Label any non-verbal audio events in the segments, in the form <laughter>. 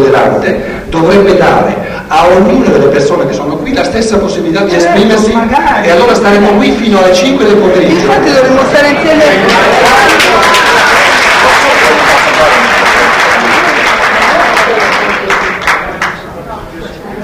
tollerante dovrebbe dare a ognuna delle persone che sono qui la stessa possibilità di certo, esprimersi magari. e allora staremo qui fino alle 5 del pomeriggio. Infatti dovremmo stare insieme.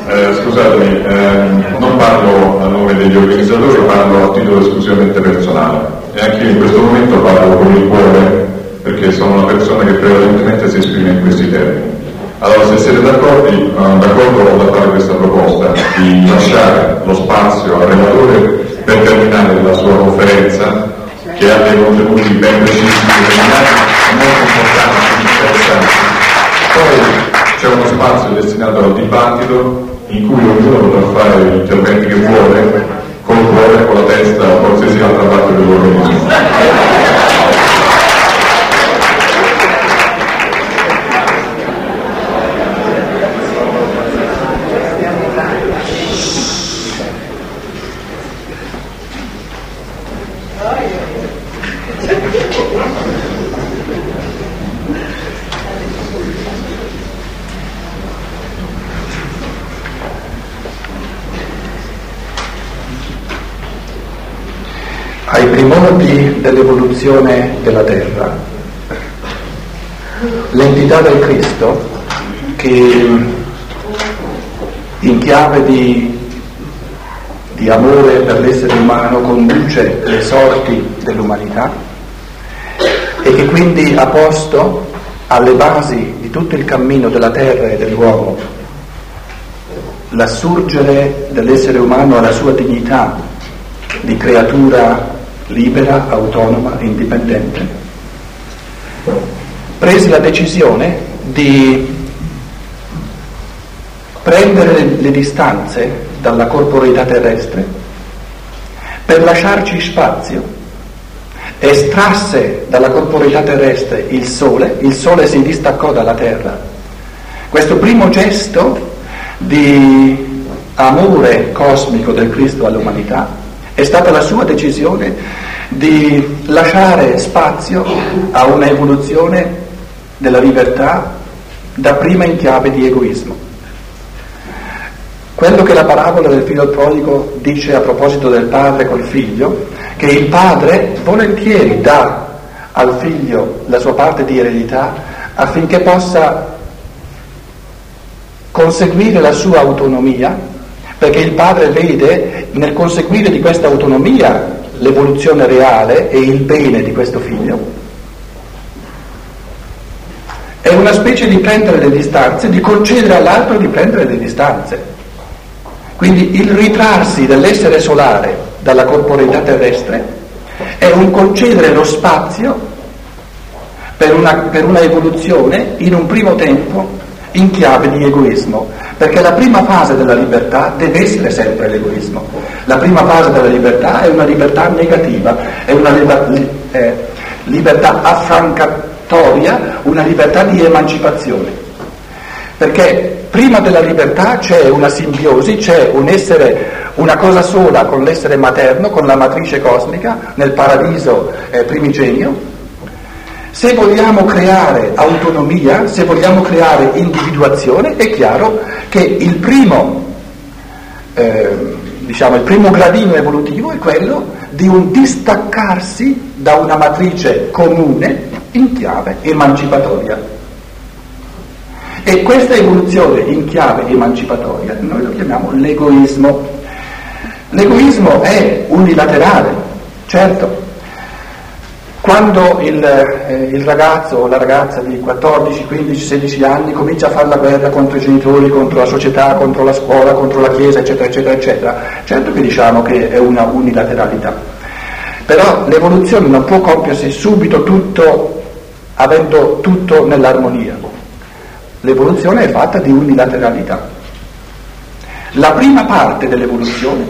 Eh, scusatemi, ehm, non parlo a nome degli organizzatori, parlo a titolo esclusivamente personale e anche io in questo momento parlo con il cuore perché sono una persona che prevalentemente si esprime in questi termini. Allora se siete d'accordo, eh, d'accordo vado a fare questa proposta di lasciare lo spazio al relatore per terminare la sua conferenza che ha dei contenuti ben precisi, determinati e molto importanti, interessanti. Poi c'è uno spazio destinato al dibattito in cui ognuno potrà fare gli interventi che vuole, col cuore, con la testa o qualsiasi altra parte dell'organismo. ai primordi dell'evoluzione della Terra, l'entità del Cristo che in chiave di, di amore per l'essere umano conduce le sorti dell'umanità e che quindi ha posto alle basi di tutto il cammino della Terra e dell'uomo l'assurgere dell'essere umano alla sua dignità di creatura libera, autonoma, indipendente, prese la decisione di prendere le, distanze dalla corporeità terrestre per lasciarci spazio. Estrasse dalla corporeità terrestre il Sole, il Sole si distaccò dalla Terra. Questo primo gesto di amore cosmico del Cristo all'umanità è stata la sua decisione di lasciare spazio a una evoluzione della libertà da prima in chiave di egoismo. Quello che la parabola del figlio prodigo dice a proposito del padre col figlio, che il padre volentieri dà al figlio la sua parte di eredità affinché possa conseguire la sua autonomia perché il padre vede nel conseguire di questa autonomia l'evoluzione reale e il bene di questo figlio. È una specie di prendere le distanze, di concedere all'altro di prendere le distanze. Quindi il ritrarsi dell'essere solare dalla corporeità terrestre è un concedere lo spazio per una, per una evoluzione in un primo tempo in chiave di egoismo, perché la prima fase della libertà deve essere sempre l'egoismo. La prima fase della libertà è una libertà negativa, è una liber- eh, libertà affrancatoria, una libertà di emancipazione. Perché prima della libertà c'è una simbiosi, c'è un essere, una cosa sola con l'essere materno, con la matrice cosmica, nel paradiso eh, primigenio, se vogliamo creare autonomia, se vogliamo creare individuazione, è chiaro che il primo, eh, diciamo, il primo gradino evolutivo è quello di un distaccarsi da una matrice comune in chiave emancipatoria. E questa evoluzione in chiave emancipatoria noi lo chiamiamo l'egoismo. L'egoismo è unilaterale, certo, quando il, eh, il, ragazzo o la ragazza di 14, 15, 16 anni comincia a fare la guerra contro i genitori, contro la società, contro la scuola, contro la chiesa, eccetera, eccetera, eccetera, certo che diciamo che è una unilateralità. Però l'evoluzione non può compiersi subito tutto, avendo tutto nell'armonia. L'evoluzione è fatta di unilateralità. La prima parte dell'evoluzione,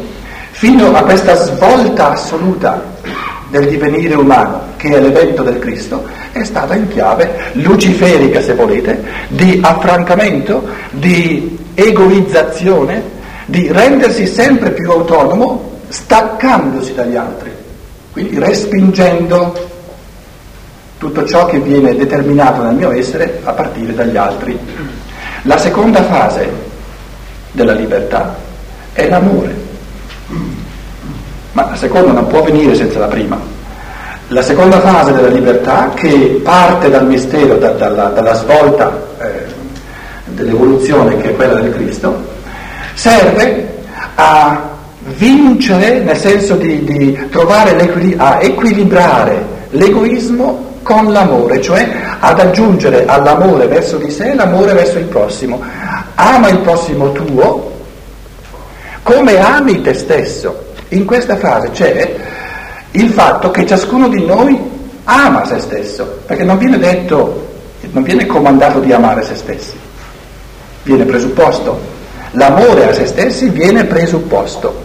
fino a questa svolta assoluta del divenire umano, che è l'evento del Cristo, è stata in chiave luciferica, se volete, di affrancamento, di egoizzazione, di rendersi sempre più autonomo, staccandosi dagli altri, quindi respingendo tutto ciò che viene determinato nel mio essere a partire dagli altri. La seconda fase della libertà è l'amore, ma la seconda non può venire senza la prima. La seconda fase della libertà, che parte dal mistero, da, dalla, dalla, svolta eh, dell'evoluzione che è quella del Cristo, serve a vincere nel senso di, di trovare a equilibrare l'egoismo con l'amore, cioè ad aggiungere all'amore verso di sé l'amore verso il prossimo. Ama il prossimo tuo come ami te stesso. In questa frase c'è il fatto che ciascuno di noi ama se stesso, perché non viene detto, non viene comandato di amare se stessi, viene presupposto. L'amore a se stessi viene presupposto.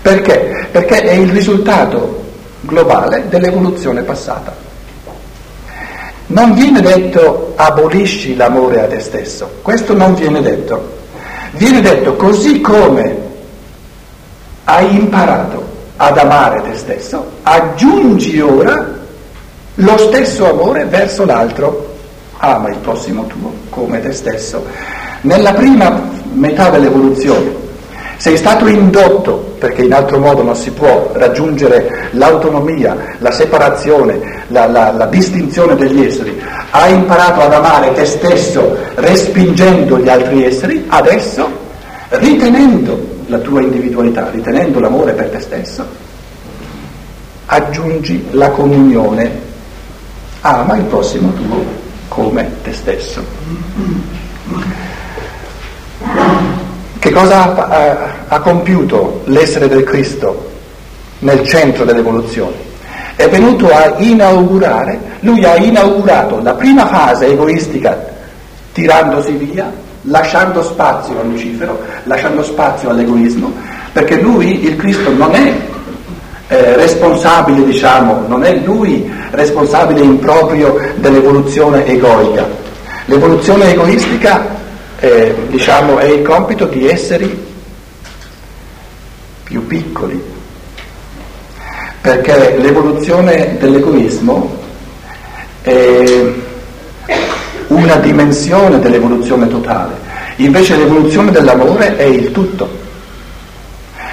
Perché? Perché è il risultato globale dell'evoluzione passata. Non viene detto abolisci l'amore a te stesso, questo non viene detto. Viene detto così come hai imparato ad amare te stesso, aggiungi ora lo stesso amore verso l'altro. Ama il prossimo tuo come te stesso. Nella prima metà dell'evoluzione sei stato indotto, perché in altro modo non si può raggiungere l'autonomia, la separazione, la, la, la distinzione degli esseri, hai imparato ad amare te stesso respingendo gli altri esseri, adesso ritenendo la tua individualità, ritenendo l'amore per te stesso, aggiungi la comunione, ama il prossimo tuo come te stesso. Che cosa ha, ha compiuto l'essere del Cristo nel centro dell'evoluzione? È venuto a inaugurare, lui ha inaugurato la prima fase egoistica tirandosi via, lasciando spazio a Lucifero, lasciando spazio all'egoismo, perché lui, il Cristo, non è eh, responsabile, diciamo, non è lui responsabile in proprio dell'evoluzione egoica. L'evoluzione egoistica eh, diciamo, è il compito di esseri più piccoli, perché l'evoluzione dell'egoismo è una dimensione dell'evoluzione totale, invece l'evoluzione dell'amore è il tutto.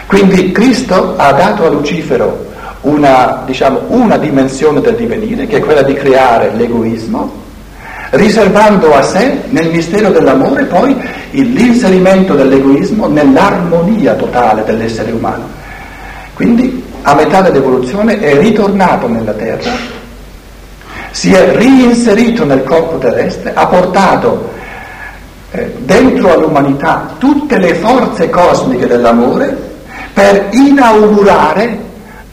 Quindi Cristo ha dato a Lucifero una, diciamo, una dimensione del divenire, che è quella di creare l'egoismo, riservando a sé nel mistero dell'amore poi l'inserimento dell'egoismo nell'armonia totale dell'essere umano. Quindi a metà dell'evoluzione è ritornato nella Terra, si è reinserito nel corpo terrestre, ha portato eh, dentro all'umanità tutte le forze cosmiche dell'amore per inaugurare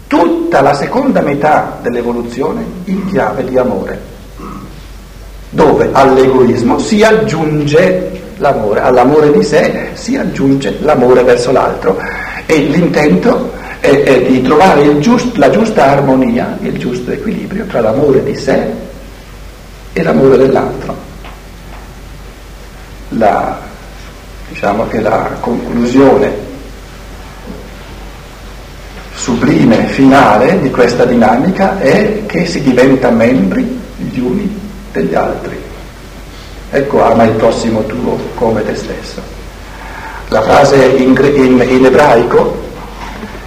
tutta la seconda metà dell'evoluzione in chiave di amore dove all'egoismo si aggiunge l'amore, all'amore di sé si aggiunge l'amore verso l'altro e l'intento è, è di trovare giust, la giusta armonia, il giusto equilibrio tra l'amore di sé e l'amore dell'altro. La, diciamo che la conclusione sublime finale di questa dinamica è che si diventa membri gli uni degli altri. Ecco, ama il prossimo tuo come te stesso. La frase in, in, in ebraico,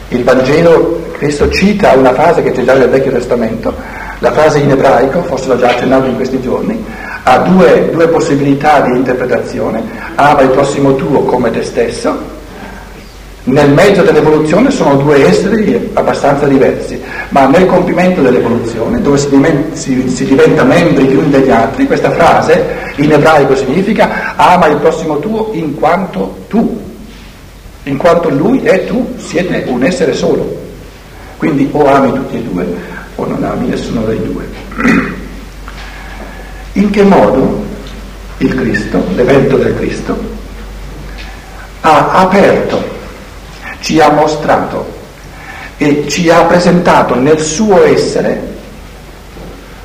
il Vangelo, Cristo cita una frase che c'è già nel Vecchio Testamento, la frase in ebraico, forse l'ho già accennato in questi giorni, ha due, due possibilità di interpretazione, ama il prossimo tuo come te stesso. Nel mezzo dell'evoluzione sono due esseri abbastanza diversi, ma nel compimento dell'evoluzione, dove si, si, si diventa membri gli uni degli altri, questa frase in ebraico significa ama il prossimo tuo in quanto tu, in quanto lui e tu siete un essere solo. Quindi o ami tutti e due o non ami nessuno dei due. <clears throat> In che modo il Cristo, l'evento del Cristo, ha aperto ci ha mostrato e ci ha presentato nel suo essere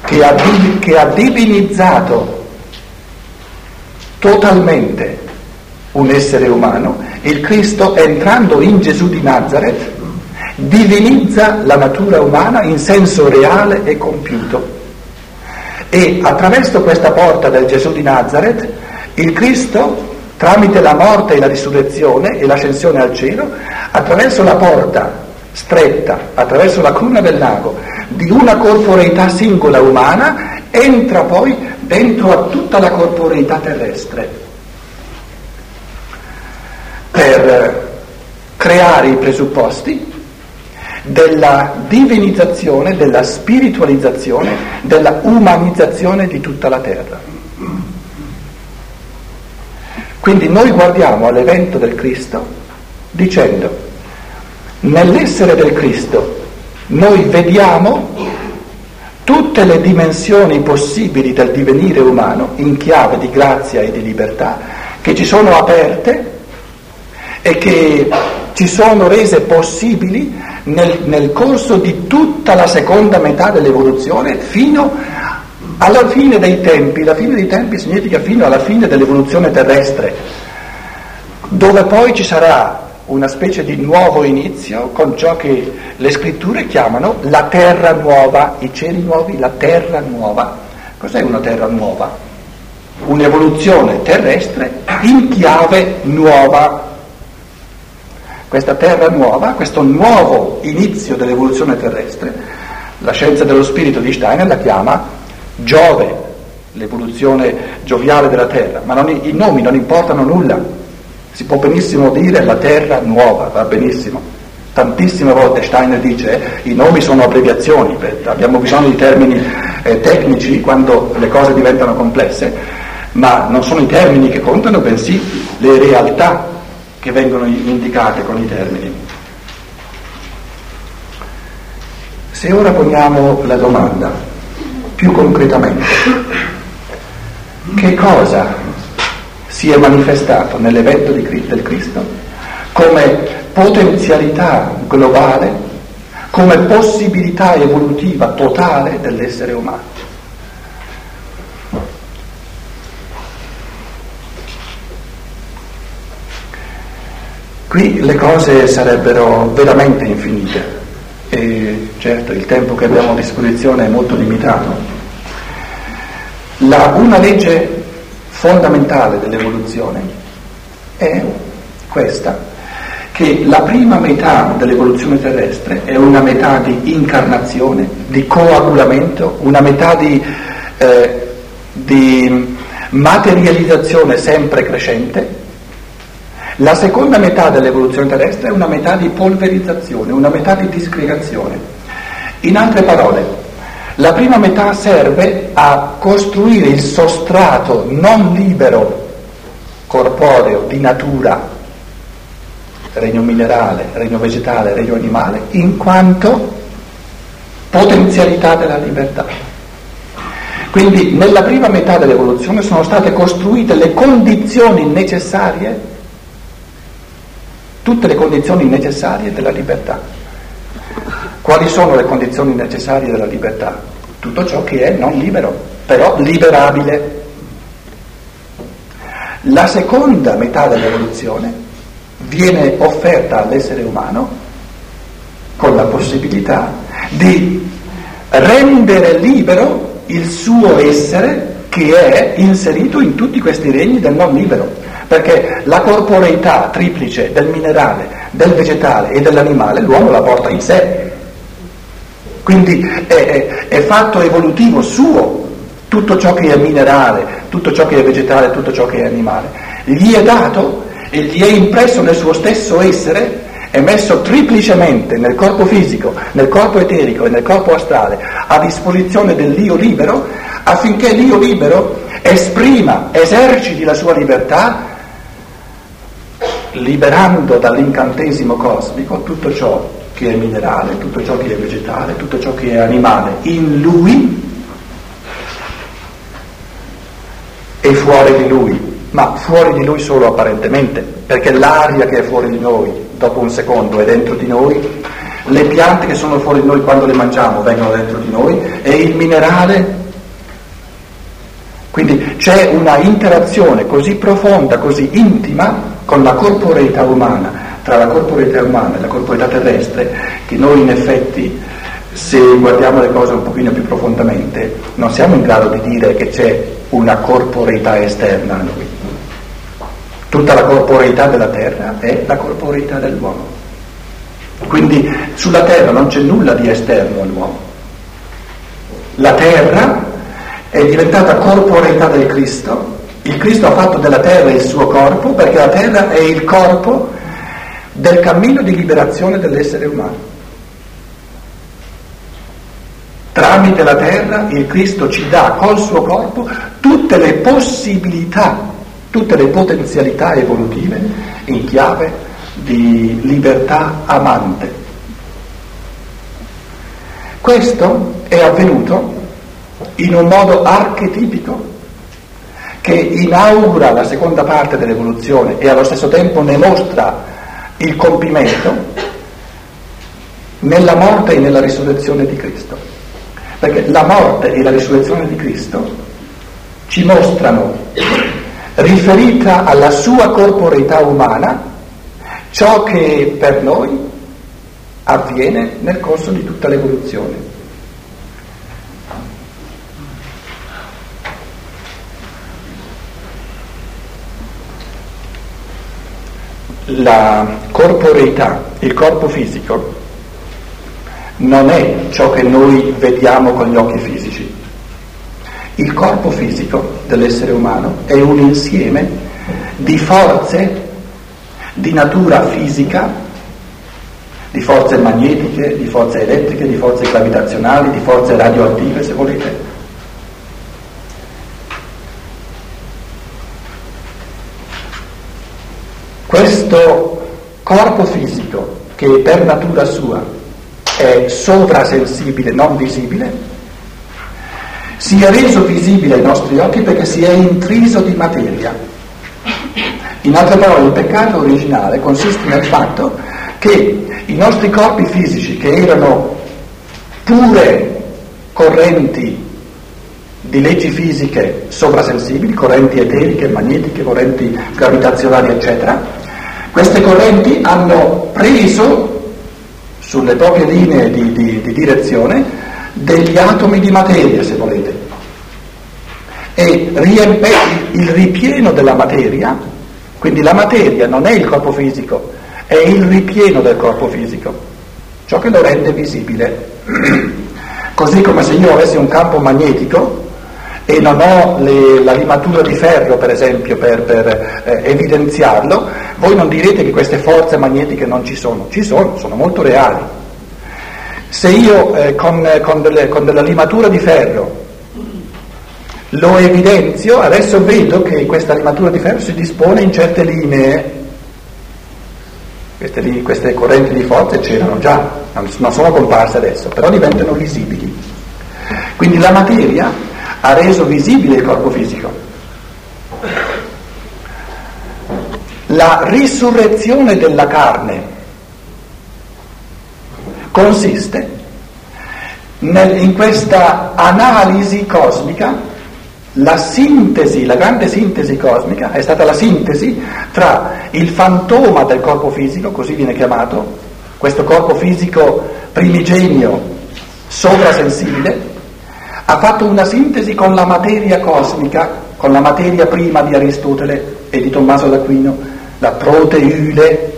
che ha, che ha divinizzato totalmente un essere umano, il Cristo entrando in Gesù di Nazareth divinizza la natura umana in senso reale e compiuto. E attraverso questa porta del Gesù di Nazareth, il Cristo, tramite la morte e la risurrezione e l'ascensione al cielo, attraverso la porta stretta, attraverso la cruna del lago, di una corporeità singola umana, entra poi dentro a tutta la corporeità terrestre per creare i presupposti della divinizzazione, della spiritualizzazione, della umanizzazione di tutta la terra. Quindi noi guardiamo all'evento del Cristo dicendo, nell'essere del Cristo noi vediamo tutte le dimensioni possibili del divenire umano in chiave di grazia e di libertà che ci sono aperte e che ci sono rese possibili nel, nel corso di tutta la seconda metà dell'evoluzione fino alla fine dei tempi. La fine dei tempi significa fino alla fine dell'evoluzione terrestre, dove poi ci sarà una specie di nuovo inizio con ciò che le scritture chiamano la terra nuova, i cieli nuovi, la terra nuova. Cos'è una terra nuova? Un'evoluzione terrestre in chiave nuova questa terra nuova, questo nuovo inizio dell'evoluzione terrestre, la scienza dello spirito di Steiner la chiama Giove, l'evoluzione gioviale della terra, ma non, i nomi non importano nulla, si può benissimo dire la terra nuova, va benissimo. Tantissime volte Steiner dice eh, i nomi sono abbreviazioni, abbiamo bisogno di termini eh, tecnici quando le cose diventano complesse, ma non sono i termini che contano, bensì le realtà che vengono indicate con i termini. Se ora poniamo la domanda più concretamente, che cosa si è manifestato nell'evento del Cristo come potenzialità globale, come possibilità evolutiva totale dell'essere umano? Qui le cose sarebbero veramente infinite e certo il tempo che abbiamo a disposizione è molto limitato. La, una legge fondamentale dell'evoluzione è questa, che la prima metà dell'evoluzione terrestre è una metà di incarnazione, di coagulamento, una metà di, eh, di materializzazione sempre crescente la seconda metà dell'evoluzione terrestre è una metà di polverizzazione, una metà di disgregazione. In altre parole, la prima metà serve a costruire il sostrato non libero, corporeo, di natura, regno minerale, regno vegetale, regno animale, in quanto potenzialità della libertà. Quindi nella prima metà dell'evoluzione sono state costruite le condizioni necessarie tutte le condizioni necessarie della libertà. Quali sono le condizioni necessarie della libertà? Tutto ciò che è non libero, però liberabile. La seconda metà dell'evoluzione viene offerta all'essere umano con la possibilità di rendere libero il suo essere che è inserito in tutti questi regni del non libero perché la corporeità triplice del minerale, del vegetale e dell'animale l'uomo la porta in sé. Quindi è, è, è fatto evolutivo suo tutto ciò che è minerale, tutto ciò che è vegetale, tutto ciò che è animale. Gli è dato e gli è impresso nel suo stesso essere, è messo triplicemente nel corpo fisico, nel corpo eterico e nel corpo astrale a disposizione dell'io libero affinché l'io libero esprima, eserciti la sua libertà liberando dall'incantesimo cosmico tutto ciò che è minerale, tutto ciò che è vegetale, tutto ciò che è animale in lui e fuori di lui, ma fuori di lui solo apparentemente, perché l'aria che è fuori di noi dopo un secondo è dentro di noi, le piante che sono fuori di noi quando le mangiamo vengono dentro di noi e il minerale. Quindi c'è una interazione così profonda, così intima con la corporeità umana, tra la corporeità umana e la corporeità terrestre, che noi in effetti se guardiamo le cose un pochino più profondamente, non siamo in grado di dire che c'è una corporeità esterna a noi. Tutta la corporeità della terra è la corporeità dell'uomo. Quindi sulla terra non c'è nulla di esterno all'uomo. La terra è diventata corporeità del Cristo. Il Cristo ha fatto della terra il suo corpo perché la terra è il corpo del cammino di liberazione dell'essere umano. Tramite la terra il Cristo ci dà col suo corpo tutte le possibilità, tutte le potenzialità evolutive in chiave di libertà amante. Questo è avvenuto in un modo archetipico che inaugura la seconda parte dell'evoluzione e allo stesso tempo ne mostra il compimento nella morte e nella risurrezione di Cristo. Perché la morte e la risurrezione di Cristo ci mostrano, riferita alla sua corporeità umana, ciò che per noi avviene nel corso di tutta l'evoluzione. La corporeità, il corpo fisico, non è ciò che noi vediamo con gli occhi fisici. Il corpo fisico dell'essere umano è un insieme di forze di natura fisica, di forze magnetiche, di forze elettriche, di forze gravitazionali, di forze radioattive, se volete. Questo corpo fisico che per natura sua è sovrasensibile, non visibile, si è reso visibile ai nostri occhi perché si è intriso di materia. In altre parole, il peccato originale consiste nel fatto che i nostri corpi fisici, che erano pure correnti di leggi fisiche sovrasensibili, correnti eteriche, magnetiche, correnti gravitazionali, eccetera, queste correnti hanno preso sulle proprie linee di, di, di direzione degli atomi di materia, se volete. E riempie il ripieno della materia, quindi la materia non è il corpo fisico, è il ripieno del corpo fisico, ciò che lo rende visibile. <clears throat> Così come se io avessi un campo magnetico, e non ho le, la limatura di ferro, per esempio, per, per eh, evidenziarlo, voi non direte che queste forze magnetiche non ci sono, ci sono, sono molto reali. Se io eh, con, con, delle, con della limatura di ferro lo evidenzio, adesso vedo che questa limatura di ferro si dispone in certe linee, queste, queste correnti di forze c'erano già, non sono comparse adesso, però diventano visibili. Quindi la materia ha reso visibile il corpo fisico. La risurrezione della carne consiste nel, in questa analisi cosmica, la sintesi, la grande sintesi cosmica è stata la sintesi tra il fantoma del corpo fisico, così viene chiamato, questo corpo fisico primigenio sovrasensibile, ha fatto una sintesi con la materia cosmica, con la materia prima di Aristotele e di Tommaso d'Aquino, la proteule.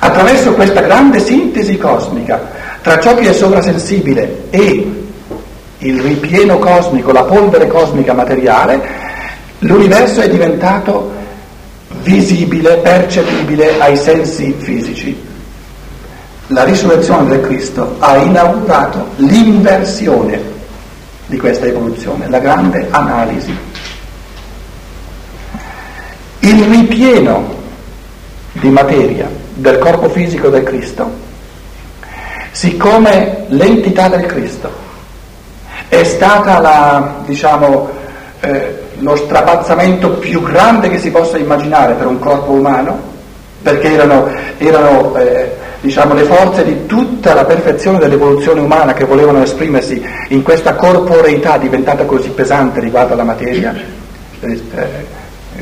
Attraverso questa grande sintesi cosmica tra ciò che è sovrasensibile e il ripieno cosmico, la polvere cosmica materiale, l'universo è diventato visibile, percepibile ai sensi fisici. La risurrezione del Cristo ha inaugurato l'inversione di questa evoluzione, la grande analisi. Il ripieno di materia del corpo fisico del Cristo, siccome l'entità del Cristo è stata la, diciamo, eh, lo strapazzamento più grande che si possa immaginare per un corpo umano, perché erano, erano eh, diciamo, le forze di tutta la perfezione dell'evoluzione umana che volevano esprimersi in questa corporeità diventata così pesante riguardo alla materia, eh,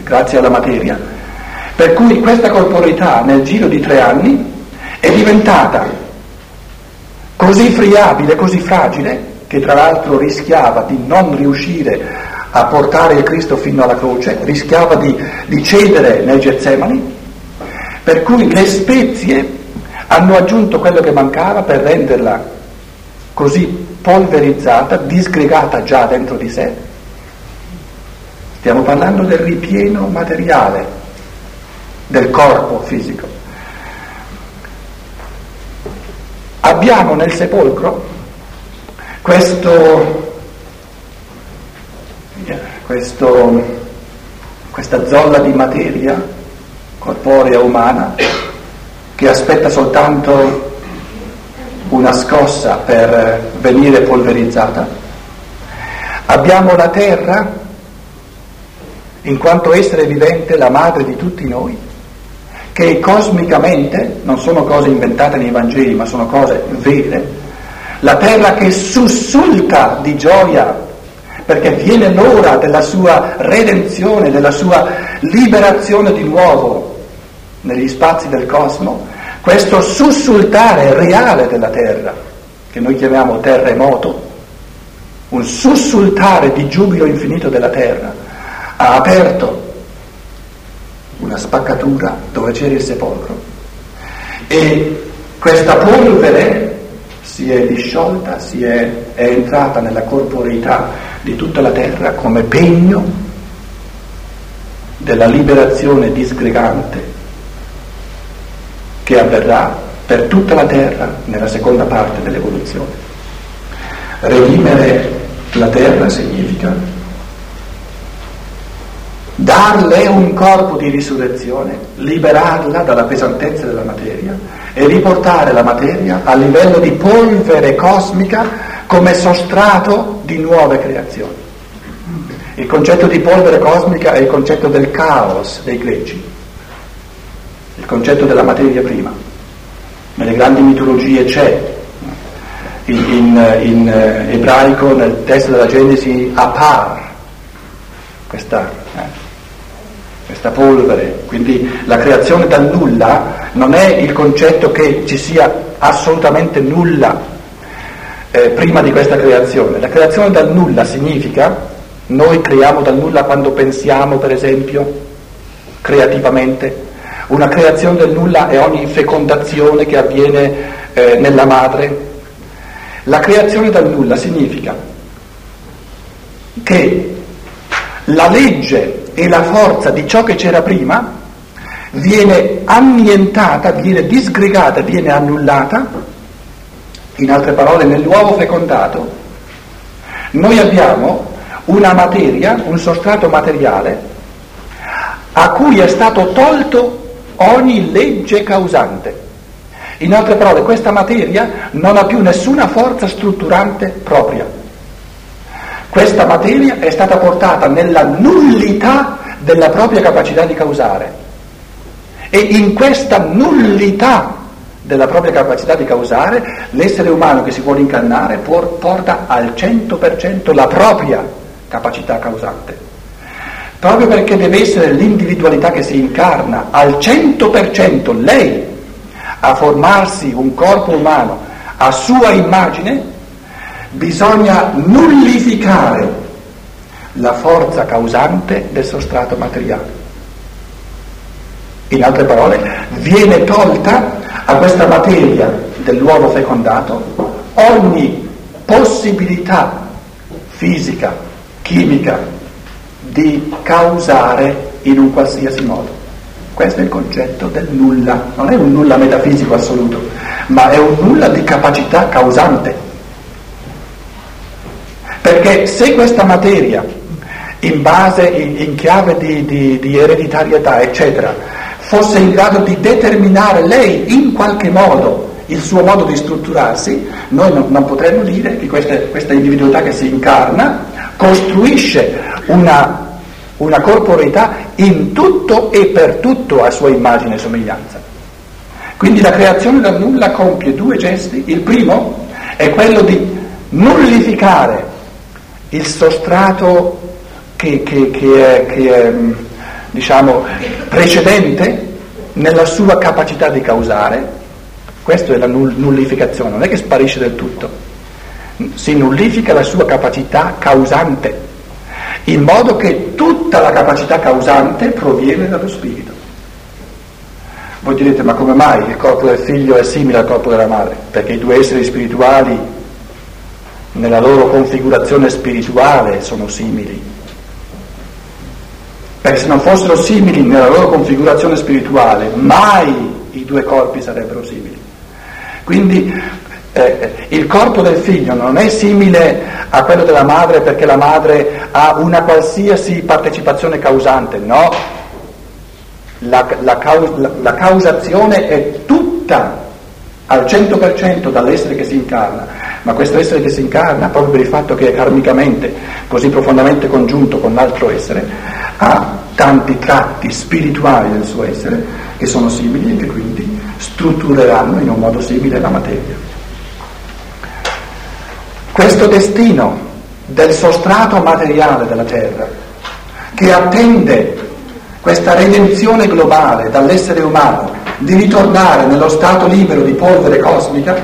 grazie alla materia. Per cui questa corporeità nel giro di tre anni è diventata così friabile, così fragile, che tra l'altro rischiava di non riuscire a portare il Cristo fino alla croce, rischiava di, di cedere nei Getsemani, per cui le spezie hanno aggiunto quello che mancava per renderla così polverizzata, disgregata già dentro di sé. Stiamo parlando del ripieno materiale del corpo fisico. Abbiamo nel sepolcro questo, questo, questa zolla di materia corporea umana che aspetta soltanto una scossa per venire polverizzata. Abbiamo la terra, in quanto essere vivente, la madre di tutti noi, che cosmicamente, non sono cose inventate nei Vangeli, ma sono cose vere, la terra che sussulta di gioia perché viene l'ora della sua redenzione, della sua liberazione di nuovo negli spazi del cosmo, questo sussultare reale della terra, che noi chiamiamo terremoto, un sussultare di giubilo infinito della terra, ha aperto una spaccatura dove c'era il sepolcro. E questa polvere si è disciolta, si è, è entrata nella corporeità di tutta la terra come pegno della liberazione disgregante che avverrà per tutta la terra nella seconda parte dell'evoluzione. Redimere la terra significa darle un corpo di risurrezione, liberarla dalla pesantezza della materia e riportare la materia a livello di polvere cosmica come sostrato di nuove creazioni. Il concetto di polvere cosmica è il concetto del caos dei greci, il concetto della materia prima. Nelle grandi mitologie c'è, in, in, in eh, ebraico nel testo della Genesi apar, questa eh, questa polvere, quindi la creazione dal nulla non è il concetto che ci sia assolutamente nulla eh, prima di questa creazione. La creazione dal nulla significa, noi creiamo dal nulla quando pensiamo per esempio, creativamente, una creazione del nulla è ogni fecondazione che avviene eh, nella madre. La creazione dal nulla significa che la legge e la forza di ciò che c'era prima viene annientata, viene disgregata, viene annullata, in altre parole nell'uovo fecondato noi abbiamo una materia, un sostrato materiale a cui è stato tolto ogni legge causante. In altre parole, questa materia non ha più nessuna forza strutturante propria. Questa materia è stata portata nella nullità della propria capacità di causare e in questa nullità della propria capacità di causare l'essere umano che si vuole incarnare porta al 100% la propria capacità causante. Proprio perché deve essere l'individualità che si incarna al 100% lei a formarsi un corpo umano a sua immagine, bisogna nullificare la forza causante del sostrato materiale. In altre parole, viene tolta a questa materia dell'uovo fecondato ogni possibilità fisica, chimica, di causare in un qualsiasi modo. Questo è il concetto del nulla, non è un nulla metafisico assoluto, ma è un nulla di capacità causante. Perché se questa materia, in base, in, in chiave di, di, di ereditarietà, eccetera, fosse in grado di determinare lei in qualche modo il suo modo di strutturarsi, noi non, non potremmo dire che questa, questa, individualità che si incarna costruisce una, una corporeità in tutto e per tutto a sua immagine e somiglianza. Quindi la creazione dal nulla compie due gesti. Il primo è quello di nullificare il sostrato che, che, che è, che è diciamo, precedente nella sua capacità di causare Questa è la nullificazione, non è che sparisce del tutto, si nullifica la sua capacità causante, in modo che tutta la capacità causante proviene dallo spirito. Voi direte, ma come mai il corpo del figlio è simile al corpo della madre? Perché i due esseri spirituali, nella loro configurazione spirituale, sono simili perché se non fossero simili nella loro configurazione spirituale, mai i due corpi sarebbero simili. Quindi eh, il corpo del figlio non è simile a quello della madre perché la madre ha una qualsiasi partecipazione causante, no. La, la, la, la causazione è tutta al 100% dall'essere che si incarna, ma questo essere che si incarna, proprio per il fatto che è karmicamente così profondamente congiunto con l'altro essere, ha tanti tratti spirituali del suo essere che sono simili e che quindi struttureranno in un modo simile la materia. Questo destino del sostrato materiale della Terra, che attende questa redenzione globale dall'essere umano di ritornare nello stato libero di polvere cosmica,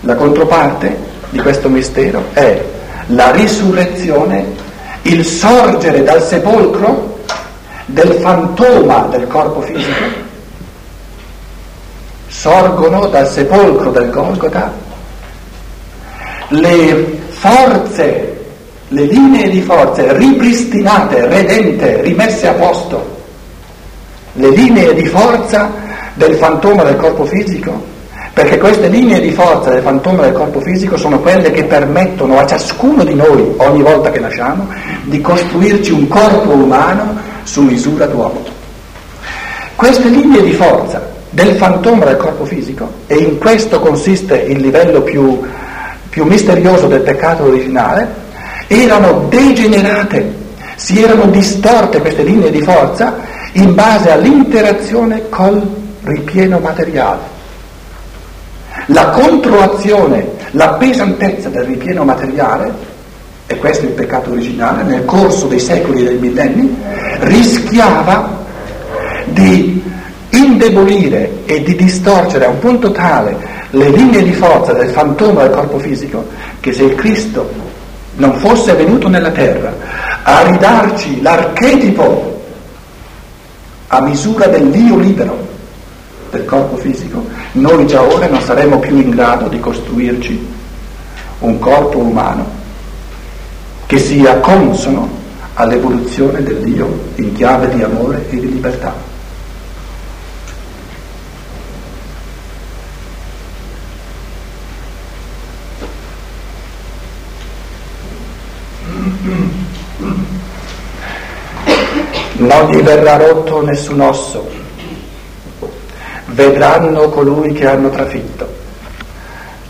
la controparte di questo mistero è la risurrezione il sorgere dal sepolcro del fantoma del corpo fisico, sorgono dal sepolcro del Golgota le forze, le linee di forze ripristinate, redente, rimesse a posto, le linee di forza del fantoma del corpo fisico perché queste linee di forza del fantoma del corpo fisico sono quelle che permettono a ciascuno di noi, ogni volta che nasciamo, di costruirci un corpo umano su misura d'uomo. Queste linee di forza del fantoma del corpo fisico, e in questo consiste il livello più, più misterioso del peccato originale, erano degenerate, si erano distorte queste linee di forza in base all'interazione col ripieno materiale. La controazione, la pesantezza del ripieno materiale, e questo è il peccato originale, nel corso dei secoli e dei millenni, rischiava di indebolire e di distorcere a un punto tale le linee di forza del fantoma del corpo fisico che se il Cristo non fosse venuto nella terra a ridarci l'archetipo a misura del Dio libero, del corpo fisico, noi già ora non saremo più in grado di costruirci un corpo umano che sia consono all'evoluzione del Dio in chiave di amore e di libertà. Non gli verrà rotto nessun osso, vedranno colui che hanno trafitto.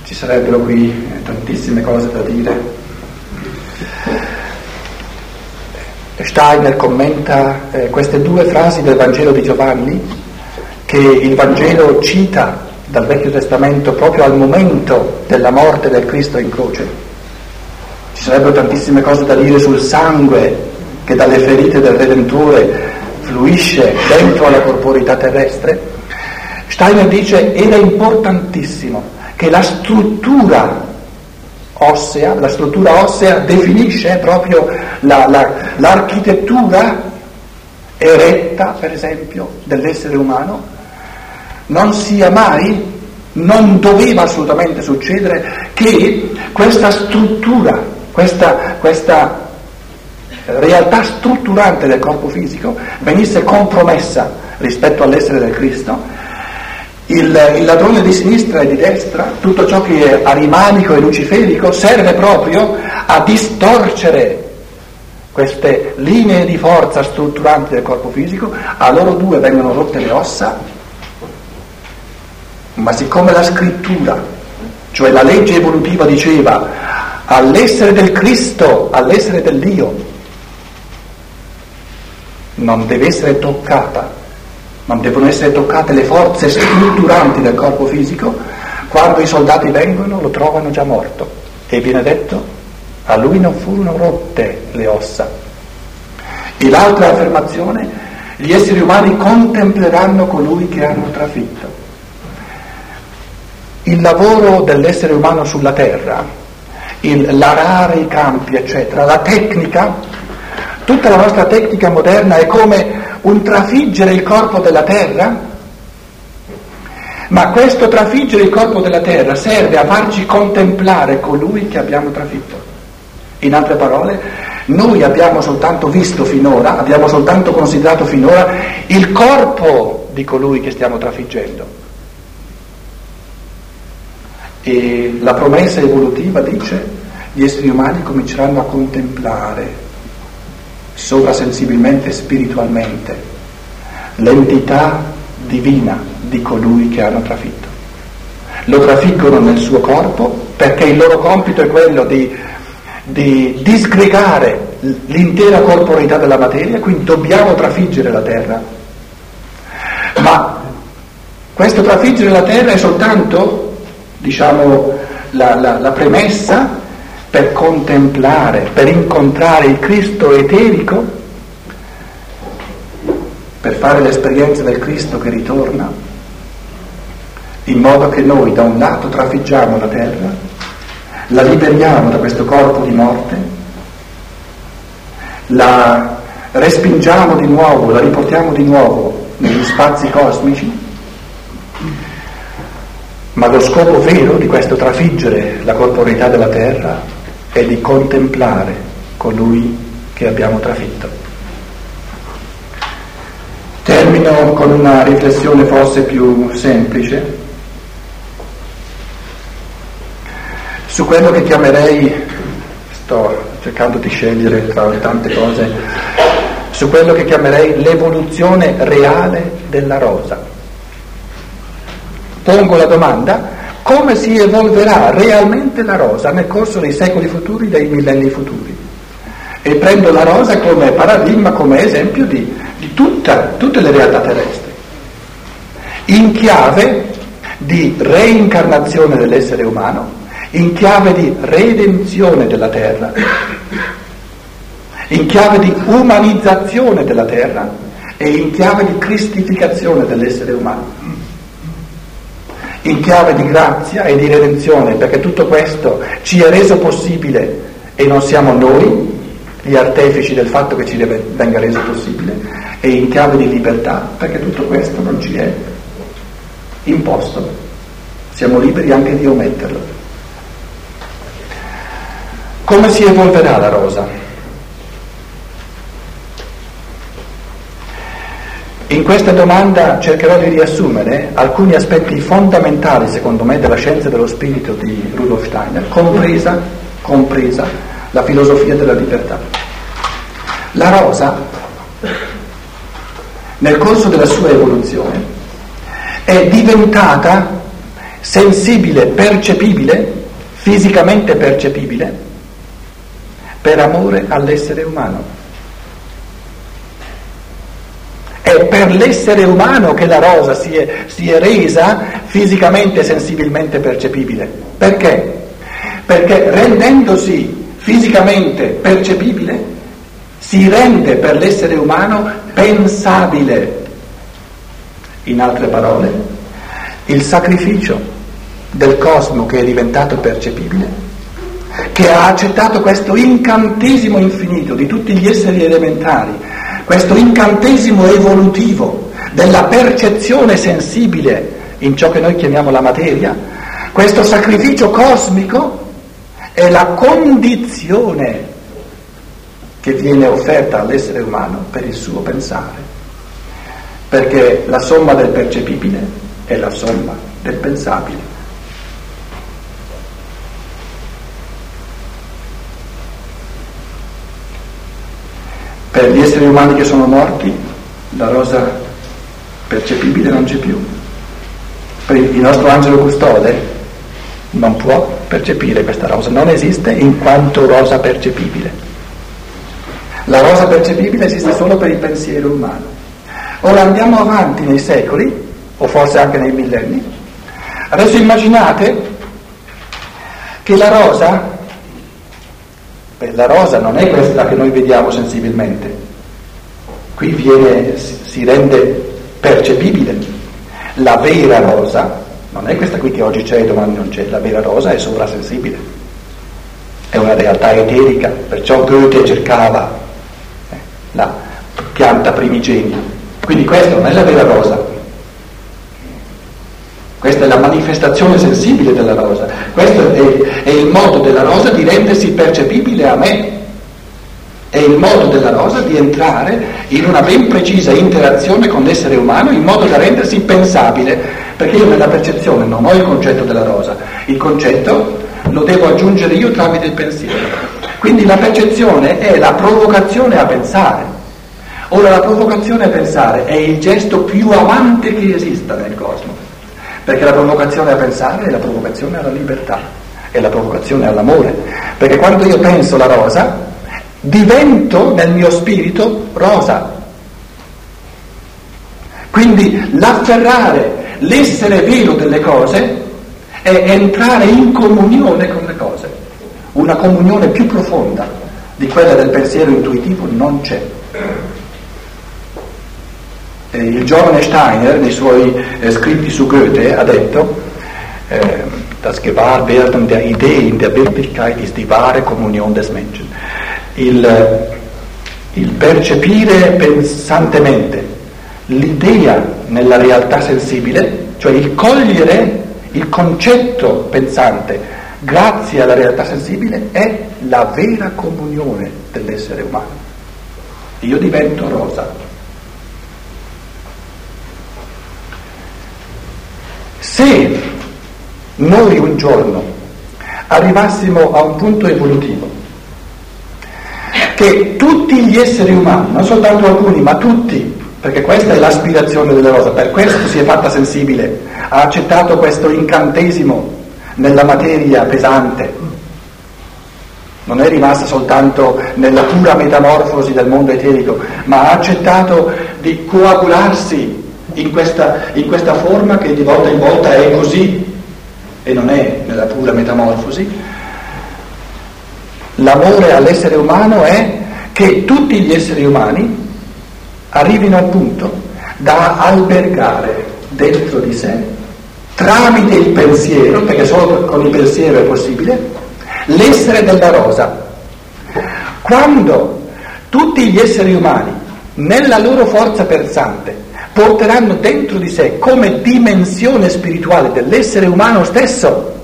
Ci sarebbero qui tantissime cose da dire. Steiner commenta eh, queste due frasi del Vangelo di Giovanni che il Vangelo cita dal Vecchio Testamento proprio al momento della morte del Cristo in croce. Ci sarebbero tantissime cose da dire sul sangue che dalle ferite del Redentore fluisce dentro alla corporità terrestre, Steiner dice era importantissimo che la struttura ossea, la struttura ossea definisce proprio la, la, l'architettura eretta, per esempio, dell'essere umano, non sia mai, non doveva assolutamente succedere che questa struttura, questa, questa realtà strutturante del corpo fisico venisse compromessa rispetto all'essere del Cristo il, il, ladrone di sinistra e di destra, tutto ciò che è arimanico e luciferico, serve proprio a distorcere queste linee di forza strutturanti del corpo fisico, a loro due vengono rotte le ossa, ma siccome la scrittura, cioè la legge evolutiva diceva all'essere del Cristo, all'essere dell'Io, non deve essere toccata non devono essere toccate le forze strutturanti del corpo fisico, quando i soldati vengono lo trovano già morto e viene detto a lui non furono rotte le ossa. E l'altra affermazione Gli esseri umani contempleranno colui che hanno trafitto. Il lavoro dell'essere umano sulla terra, il larare i campi, eccetera, la tecnica, tutta la nostra tecnica moderna è come un trafiggere il corpo della terra ma questo trafiggere il corpo della terra serve a farci contemplare colui che abbiamo trafitto. In altre parole, noi abbiamo soltanto visto finora, abbiamo soltanto considerato finora il corpo di colui che stiamo trafiggendo. E la promessa evolutiva dice gli esseri umani cominceranno a contemplare sovrasensibilmente e spiritualmente l'entità divina di colui che hanno trafitto. Lo trafiggono nel suo corpo perché il loro compito è quello di, di disgregare l'intera corporeità della materia, quindi dobbiamo trafiggere la terra. Ma questo trafiggere la terra è soltanto, diciamo, la, la, la premessa per contemplare, per incontrare il Cristo eterico, per fare l'esperienza del Cristo che ritorna in modo che noi da un lato trafiggiamo la terra, la liberiamo da questo corpo di morte, la respingiamo di nuovo, la riportiamo di nuovo negli spazi cosmici, ma lo scopo vero di questo trafiggere la corporeità della terra è di contemplare colui che abbiamo trafitto. Termino con una riflessione forse più semplice su quello che chiamerei, sto cercando di scegliere tra le tante cose, su quello che chiamerei l'evoluzione reale della rosa. Pongo la domanda, come si evolverà realmente la rosa nel corso dei secoli futuri, dei millenni futuri? E prendo la rosa come paradigma, come esempio di, di tutta, tutte le realtà terrestri, in chiave di reincarnazione dell'essere umano in chiave di redenzione della terra, in chiave di umanizzazione della terra e in chiave di cristificazione dell'essere umano, in chiave di grazia e di redenzione, perché tutto questo ci è reso possibile e non siamo noi gli artefici del fatto che ci venga reso possibile, e in chiave di libertà, perché tutto questo non ci è imposto, siamo liberi anche di ometterlo. Come si evolverà la rosa? In questa domanda cercherò di riassumere alcuni aspetti fondamentali, secondo me, della scienza dello spirito di Rudolf Steiner, compresa, compresa la filosofia della libertà. La rosa, nel corso della sua evoluzione, è diventata sensibile, percepibile, fisicamente percepibile, per amore all'essere umano. È per l'essere umano che la rosa si è, si è resa fisicamente e sensibilmente percepibile. Perché? Perché rendendosi fisicamente percepibile, si rende per l'essere umano pensabile. In altre parole, il sacrificio del cosmo che è diventato percepibile che ha accettato questo incantesimo infinito di tutti gli esseri elementari, questo incantesimo evolutivo della percezione sensibile in ciò che noi chiamiamo la materia, questo sacrificio cosmico è la condizione che viene offerta all'essere umano per il suo pensare, perché la somma del percepibile è la somma del pensabile. Per gli esseri umani che sono morti, la rosa percepibile non c'è più. Il nostro angelo custode non può percepire questa rosa, non esiste in quanto rosa percepibile. La rosa percepibile esiste solo per il pensiero umano. Ora andiamo avanti nei secoli, o forse anche nei millenni. Adesso immaginate che la rosa la rosa non è questa che noi vediamo sensibilmente. qui viene, si rende percepibile. La vera rosa non è questa qui che oggi c'è e domani non c'è, la vera rosa è sovrasensibile, è una realtà eterica, perciò Goethe cercava eh, la pianta primigenia. Quindi questa non è la vera rosa, questa è la manifestazione sensibile della rosa, questo è, è il modo della rosa di rendersi percepibile a me. È il modo della rosa di entrare in una ben precisa interazione con l'essere umano in modo da rendersi pensabile, perché io nella percezione non ho il concetto della rosa, il concetto lo devo aggiungere io tramite il pensiero. Quindi la percezione è la provocazione a pensare. Ora la provocazione a pensare è il gesto più amante che esista nel cosmo, perché la provocazione a pensare è la provocazione alla libertà, è la provocazione all'amore, perché quando io penso la rosa, divento nel mio spirito rosa. Quindi l'afferrare l'essere vero delle cose è entrare in comunione con le cose, una comunione più profonda di quella del pensiero intuitivo non c'è. E il giovane Steiner nei suoi eh, scritti su Goethe ha detto eh, das Gewahrwerden der Idee in der Wirklichkeit ist die wahre Kommunion des Menschen il, il percepire pensantemente l'idea nella realtà sensibile, cioè il cogliere il concetto pensante grazie alla realtà sensibile è la vera comunione dell'essere umano. Io divento rosa. Se noi un giorno arrivassimo a un punto evolutivo che tutti gli esseri umani, non soltanto alcuni, ma tutti, perché questa è l'aspirazione della rosa, per questo si è fatta sensibile, ha accettato questo incantesimo nella materia pesante, non è rimasta soltanto nella pura metamorfosi del mondo eterico, ma ha accettato di coagularsi in questa, in questa forma che di volta in volta è così e non è nella pura metamorfosi, L'amore all'essere umano è che tutti gli esseri umani arrivino al punto da albergare dentro di sé, tramite il pensiero, perché solo con il pensiero è possibile, l'essere della rosa. Quando tutti gli esseri umani, nella loro forza pensante, porteranno dentro di sé come dimensione spirituale dell'essere umano stesso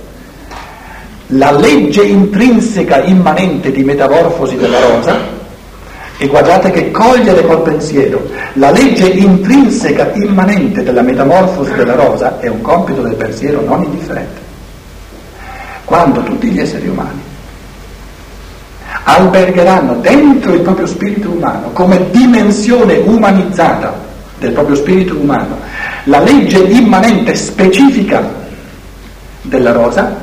la legge intrinseca immanente di metamorfosi della rosa, e guardate che cogliere col pensiero la legge intrinseca immanente della metamorfosi della rosa è un compito del pensiero non indifferente. Quando tutti gli esseri umani albergeranno dentro il proprio spirito umano come dimensione umanizzata del proprio spirito umano la legge immanente specifica della rosa,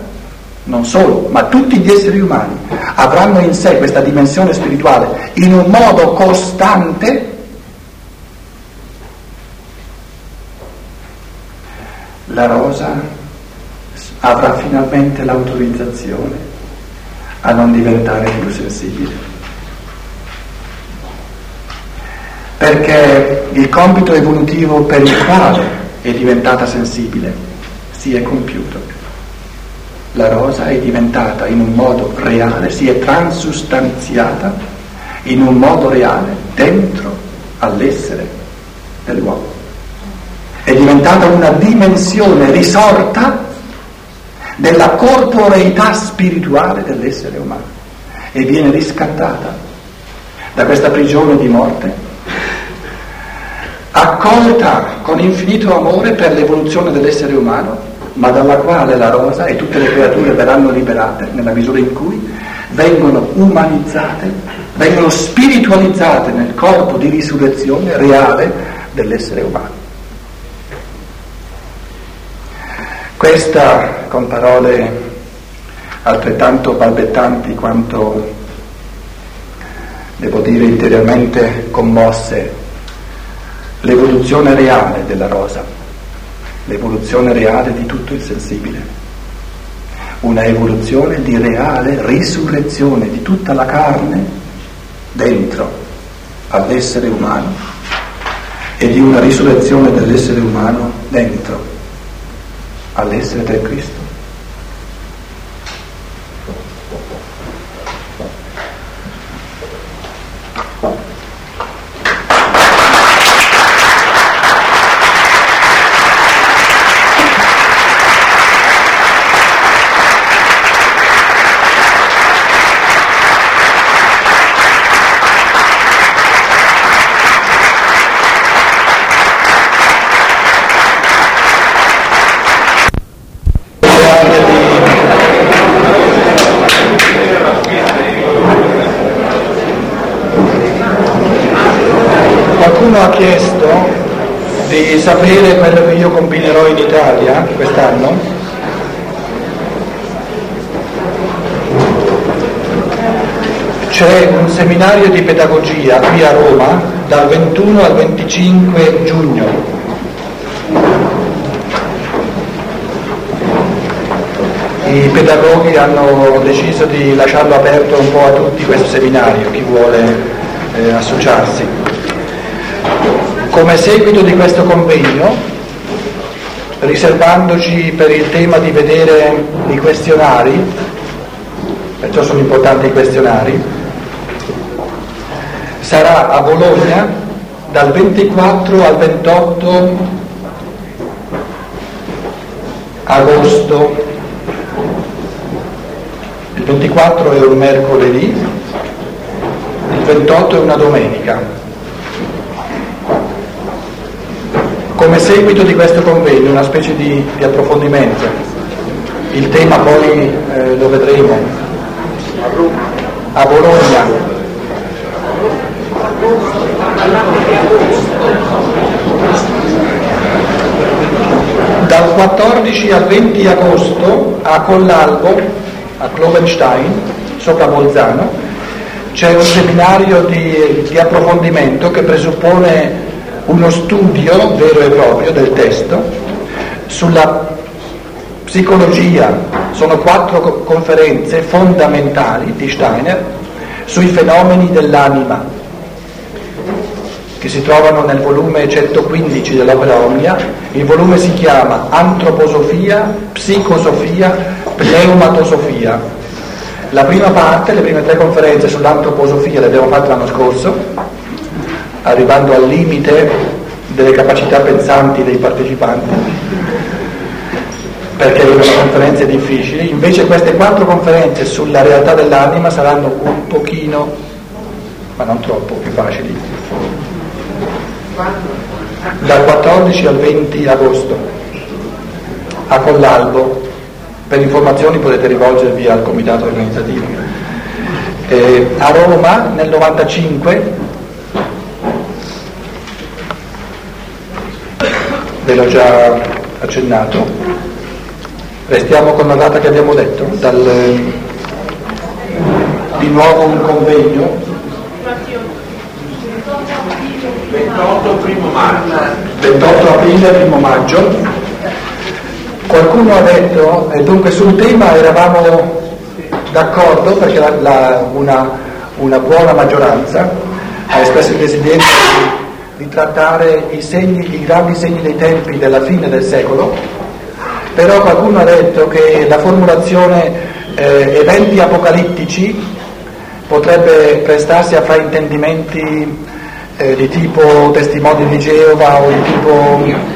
non solo, ma tutti gli esseri umani avranno in sé questa dimensione spirituale in un modo costante, la rosa avrà finalmente l'autorizzazione a non diventare più sensibile. Perché il compito evolutivo per il quale è diventata sensibile si è compiuto la rosa è diventata in un modo reale, si è transustanziata in un modo reale dentro all'essere dell'uomo. È diventata una dimensione risorta della corporeità spirituale dell'essere umano e viene riscattata da questa prigione di morte, accolta con infinito amore per l'evoluzione dell'essere umano ma dalla quale la rosa e tutte le creature verranno liberate nella misura in cui vengono umanizzate, vengono spiritualizzate nel corpo di risurrezione reale dell'essere umano. Questa, con parole altrettanto balbettanti quanto, devo dire, interiormente commosse, l'evoluzione reale della rosa l'evoluzione reale di tutto il sensibile, una evoluzione di reale risurrezione di tutta la carne dentro all'essere umano e di una risurrezione dell'essere umano dentro all'essere del Cristo. Sapere quello che io combinerò in Italia quest'anno? C'è un seminario di pedagogia qui a Roma dal 21 al 25 giugno. I pedagoghi hanno deciso di lasciarlo aperto un po' a tutti questo seminario, chi vuole eh, associarsi. Come seguito di questo convegno, riservandoci per il tema di vedere i questionari, perciò sono importanti i questionari, sarà a Bologna dal 24 al 28 agosto. Il 24 è un mercoledì, il 28 è una domenica. Come seguito di questo convegno, una specie di, di approfondimento. Il tema poi eh, lo vedremo a Bologna. Dal 14 al 20 agosto a Collalbo, a Klobenstein, sopra Bolzano, c'è un seminario di, di approfondimento che presuppone uno studio vero e proprio del testo sulla psicologia, sono quattro conferenze fondamentali di Steiner sui fenomeni dell'anima che si trovano nel volume 115 dell'opera Omnia. Il volume si chiama Antroposofia, Psicosofia, Pneumatosofia. La prima parte, le prime tre conferenze sull'antroposofia le abbiamo fatte l'anno scorso, arrivando al limite delle capacità pensanti dei partecipanti, perché erano conferenze difficili, invece queste quattro conferenze sulla realtà dell'anima saranno un pochino, ma non troppo, più facili. Dal 14 al 20 agosto a Collalbo, per informazioni potete rivolgervi al comitato organizzativo. Eh, a Roma nel 95 ve l'ho già accennato, restiamo con la data che abbiamo detto, dal, di nuovo un convegno. 28 primo maggio 28 aprile primo maggio. Qualcuno ha detto e dunque sul tema eravamo d'accordo perché la, la, una, una buona maggioranza ha espresso il desiderio di di trattare i, segni, i grandi segni dei tempi della fine del secolo, però qualcuno ha detto che la formulazione eh, eventi apocalittici potrebbe prestarsi a fraintendimenti eh, di tipo testimoni di Geova o di tipo...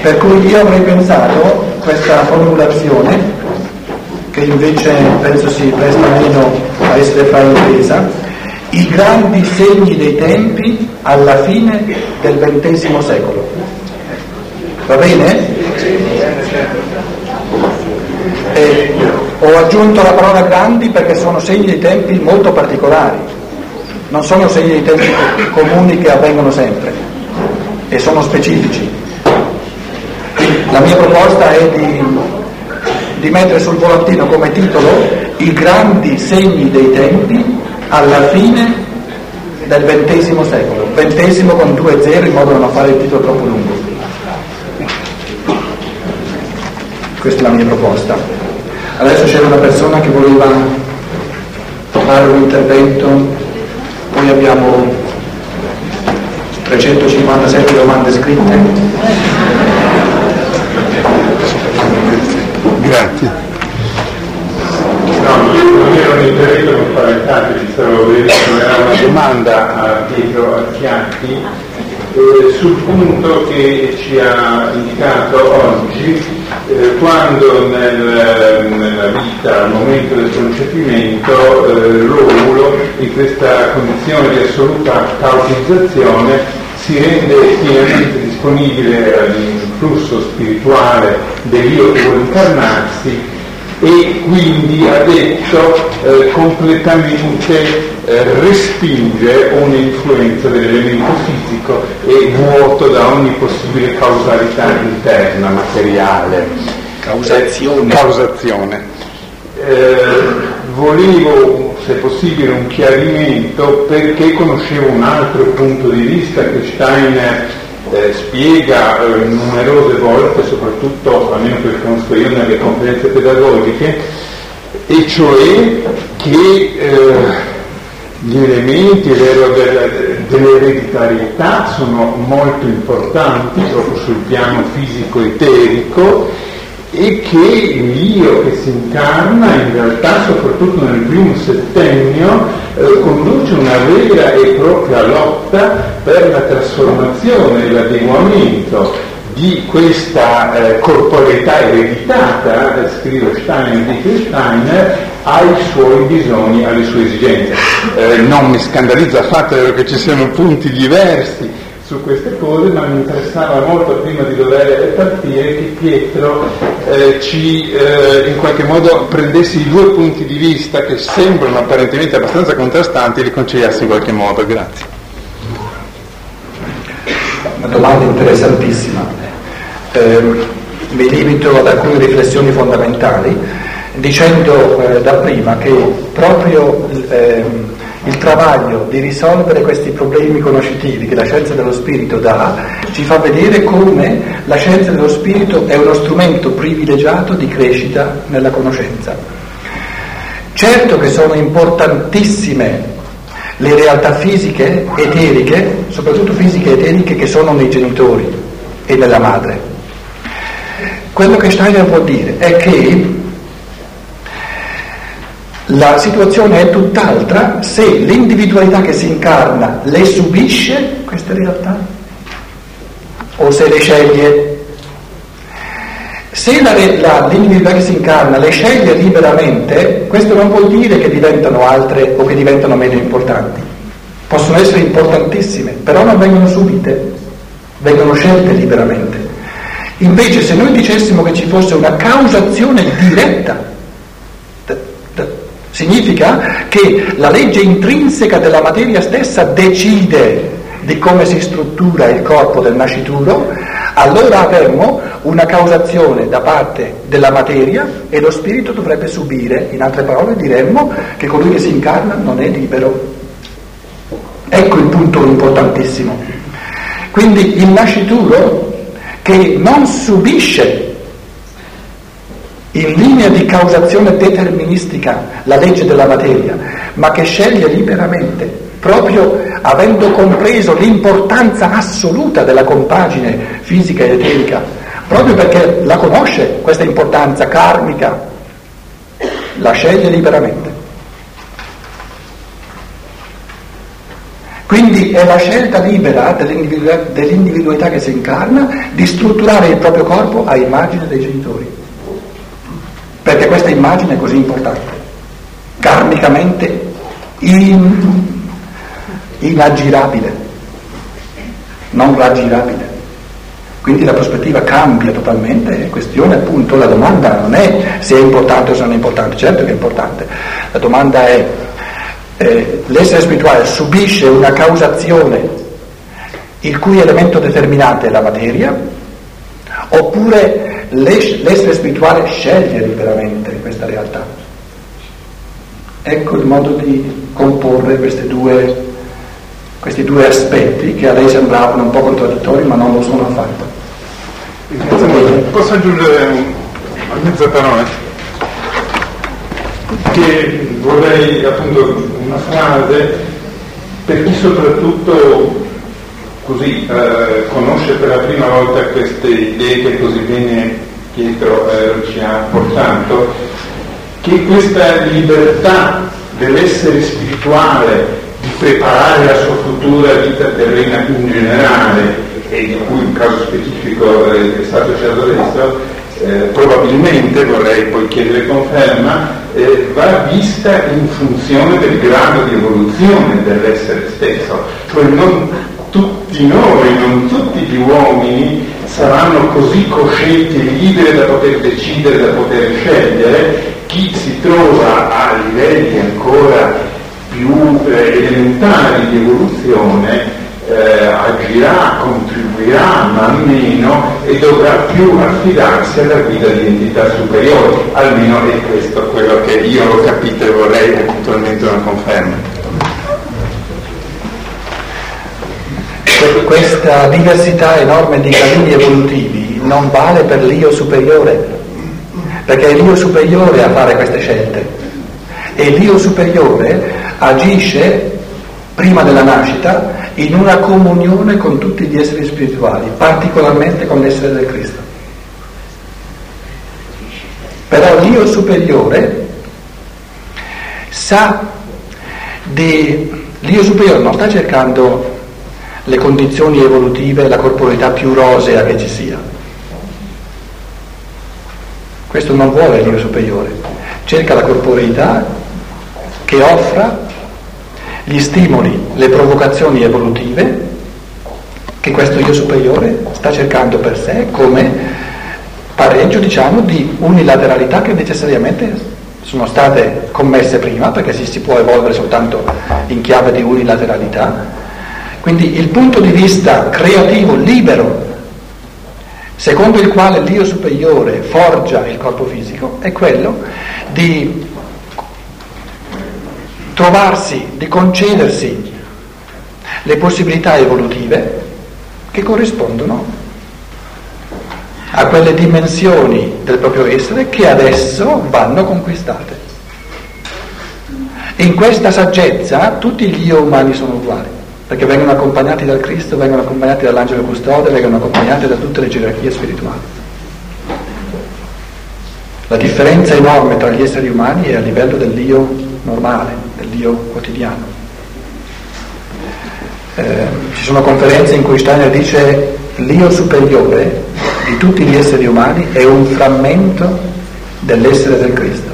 Per cui io avrei pensato questa formulazione, che invece penso si presta meno a essere fraintesa, i grandi segni dei tempi alla fine del XX secolo. Va bene? E ho aggiunto la parola grandi perché sono segni dei tempi molto particolari, non sono segni dei tempi comuni che avvengono sempre e sono specifici. La mia proposta è di, di mettere sul volantino come titolo i grandi segni dei tempi alla fine del XX secolo, XX con due zeri in modo da non fare il titolo troppo lungo. Questa è la mia proposta. Adesso c'era una persona che voleva fare un intervento, poi abbiamo 357 domande scritte. Una domanda a Pietro Acchiatti eh, sul punto che ci ha indicato oggi eh, quando nel, nella vita, al momento del concepimento, eh, l'ovulo in questa condizione di assoluta cautizzazione si rende pienamente disponibile all'influsso spirituale dell'io che vuole incarnarsi e quindi ha detto eh, completamente eh, respinge ogni influenza dell'elemento fisico e vuoto da ogni possibile causalità interna, materiale. Causazione. Eh, causazione. Eh, volevo, se possibile, un chiarimento perché conoscevo un altro punto di vista che Steiner eh, spiega eh, numerose volte, soprattutto almeno che conosco io nelle conferenze pedagogiche, e cioè che eh, gli elementi dell'ereditarietà sono molto importanti proprio sul piano fisico-eterico e che l'io che si incarna in realtà soprattutto nel primo settennio conduce una vera e propria lotta per la trasformazione e l'adeguamento di questa eh, corporeità ereditata, eh, scrive Steiner, dice Steiner, ai suoi bisogni, alle sue esigenze. Eh, non mi scandalizza affatto che ci siano punti diversi su queste cose, ma mi interessava molto prima di dover partire che Pietro eh, ci eh, in qualche modo prendesse i due punti di vista che sembrano apparentemente abbastanza contrastanti e li conciliasse in qualche modo. Grazie. Una domanda interessantissima. Eh, mi limito ad alcune riflessioni fondamentali dicendo eh, da prima che proprio ehm, il travaglio di risolvere questi problemi conoscitivi che la scienza dello spirito dà ci fa vedere come la scienza dello spirito è uno strumento privilegiato di crescita nella conoscenza. Certo che sono importantissime le realtà fisiche, eteriche, soprattutto fisiche eteriche che sono nei genitori e nella madre. Quello che Steiner vuol dire è che la situazione è tutt'altra se l'individualità che si incarna le subisce queste realtà o se le sceglie. Se la, la, l'individualità che si incarna le sceglie liberamente, questo non vuol dire che diventano altre o che diventano meno importanti. Possono essere importantissime, però non vengono subite, vengono scelte liberamente. Invece se noi dicessimo che ci fosse una causazione diretta Significa che la legge intrinseca della materia stessa decide di come si struttura il corpo del nascituro, allora avremmo una causazione da parte della materia e lo spirito dovrebbe subire, in altre parole diremmo che colui che si incarna non è libero. Ecco il punto importantissimo. Quindi il nascituro che non subisce in linea di causazione deterministica la legge della materia, ma che sceglie liberamente, proprio avendo compreso l'importanza assoluta della compagine fisica ed eterica, proprio perché la conosce questa importanza karmica, la sceglie liberamente. Quindi è la scelta libera dell'individualità che si incarna di strutturare il proprio corpo a immagine dei genitori perché questa immagine è così importante, karmicamente in, inaggirabile, non raggirabile. Quindi la prospettiva cambia totalmente, è questione appunto, la domanda non è se è importante o se non è importante, certo che è importante, la domanda è eh, l'essere spirituale subisce una causazione il cui elemento determinante è la materia, oppure l'essere spirituale sceglie liberamente questa realtà. Ecco il modo di comporre due, questi due aspetti che a lei sembravano un po' contraddittori ma non lo sono affatto. Posso aggiungere una mezza parola? Che vorrei appunto una frase per chi soprattutto così eh, conosce per la prima volta queste idee che così bene Pietro eh, ci ha portato, che questa libertà dell'essere spirituale, di preparare la sua futura vita terrena in generale, e di cui in caso specifico eh, è stato Lorenzo, eh, probabilmente, vorrei poi chiedere conferma, eh, va vista in funzione del grado di evoluzione dell'essere stesso. Cioè non tutti noi, non tutti gli uomini saranno così coscienti e liberi da poter decidere, da poter scegliere, chi si trova a livelli ancora più eh, elementari di evoluzione eh, agirà, contribuirà man meno e dovrà più affidarsi alla guida di entità superiori, almeno è questo quello che io ho capito e vorrei eventualmente una conferma. Questa diversità enorme di cammini evolutivi non vale per l'io superiore, perché è l'io superiore a fare queste scelte e l'io superiore agisce prima della nascita in una comunione con tutti gli esseri spirituali, particolarmente con l'essere del Cristo. Però l'io superiore sa di... L'io superiore non sta cercando le condizioni evolutive, la corporalità più rosea che ci sia. Questo non vuole l'io superiore, cerca la corporalità che offra gli stimoli, le provocazioni evolutive che questo io superiore sta cercando per sé come pareggio diciamo di unilateralità che necessariamente sono state commesse prima perché si, si può evolvere soltanto in chiave di unilateralità quindi il punto di vista creativo libero secondo il quale l'io superiore forgia il corpo fisico è quello di trovarsi, di concedersi le possibilità evolutive che corrispondono a quelle dimensioni del proprio essere che adesso vanno conquistate. In questa saggezza tutti gli io umani sono uguali, perché vengono accompagnati dal Cristo, vengono accompagnati dall'angelo custode, vengono accompagnati da tutte le gerarchie spirituali. La differenza enorme tra gli esseri umani è a livello dell'io normale, dell'io quotidiano. Eh, ci sono conferenze in cui Steiner dice l'io superiore di tutti gli esseri umani è un frammento dell'essere del Cristo.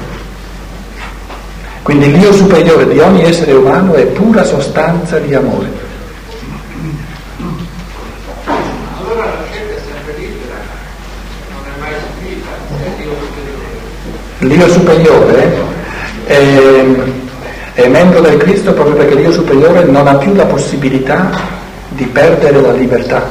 Quindi l'io superiore di ogni essere umano è pura sostanza di amore. Allora la scelta è sempre libera, non è mai subita, è l'io superiore. L'io superiore è è membro del Cristo proprio perché l'io superiore non ha più la possibilità di perdere la libertà.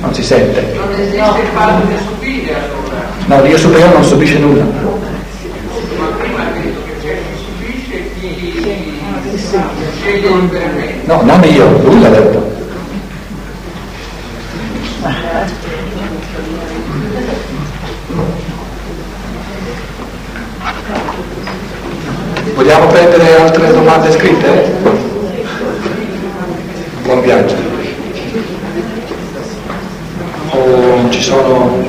Non si sente. Non esiste il fatto di subire allora. No, l'io superiore non subisce nulla. Ma prima ha detto che subisce chi sceglie liberamente. No, non io, lui l'ha detto. Vogliamo prendere altre domande scritte? Buon viaggio. O ci sono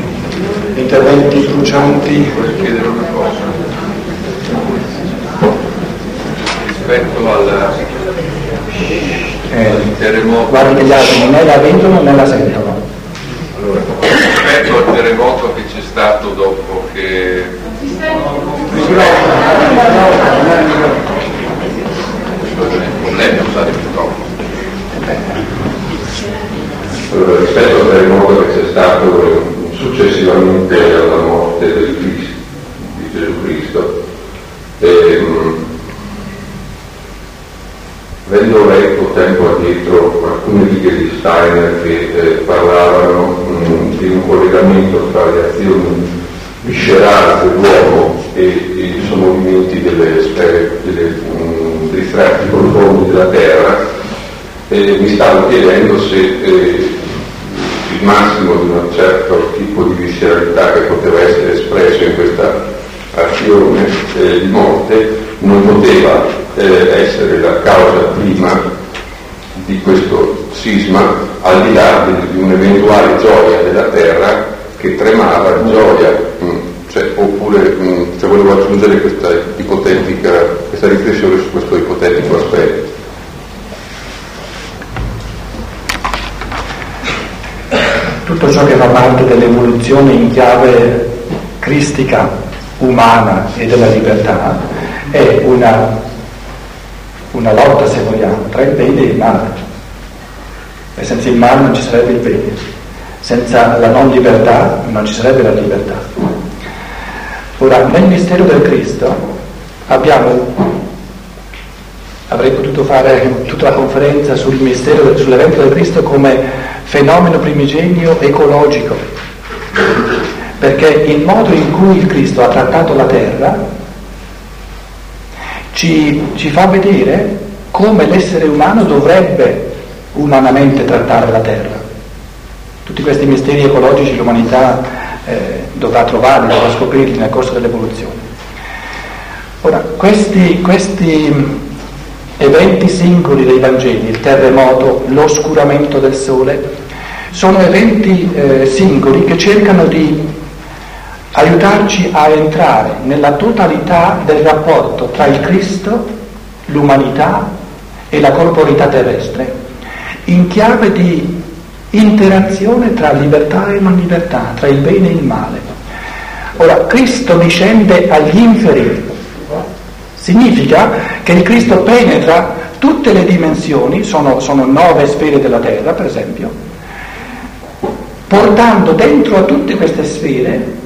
interventi crucianti? Vorrei chiedere una cosa. Rispetto al Eh, terremoto, guarda gli altri né la vedono né la sentono. allora, rispetto al terremoto che c'è stato dopo che 돌아오는 하나님과 umana e della libertà è una, una lotta, se vogliamo, tra il bene e il male. E senza il male non ci sarebbe il bene, senza la non libertà non ci sarebbe la libertà. Ora, nel mistero del Cristo abbiamo, avrei potuto fare tutta la conferenza sul mistero, sull'evento del Cristo come fenomeno primigenio ecologico, perché il modo in cui il Cristo ha trattato la terra ci, ci fa vedere come l'essere umano dovrebbe umanamente trattare la terra. Tutti questi misteri ecologici l'umanità eh, dovrà trovarli, dovrà scoprirli nel corso dell'evoluzione. Ora, questi, questi eventi singoli dei Vangeli, il terremoto, l'oscuramento del sole, sono eventi eh, singoli che cercano di aiutarci a entrare nella totalità del rapporto tra il Cristo, l'umanità e la corporità terrestre, in chiave di interazione tra libertà e non libertà, tra il bene e il male. Ora, Cristo discende agli inferi, Significa che il Cristo penetra tutte le dimensioni, sono, sono nove sfere della Terra per esempio, portando dentro a tutte queste sfere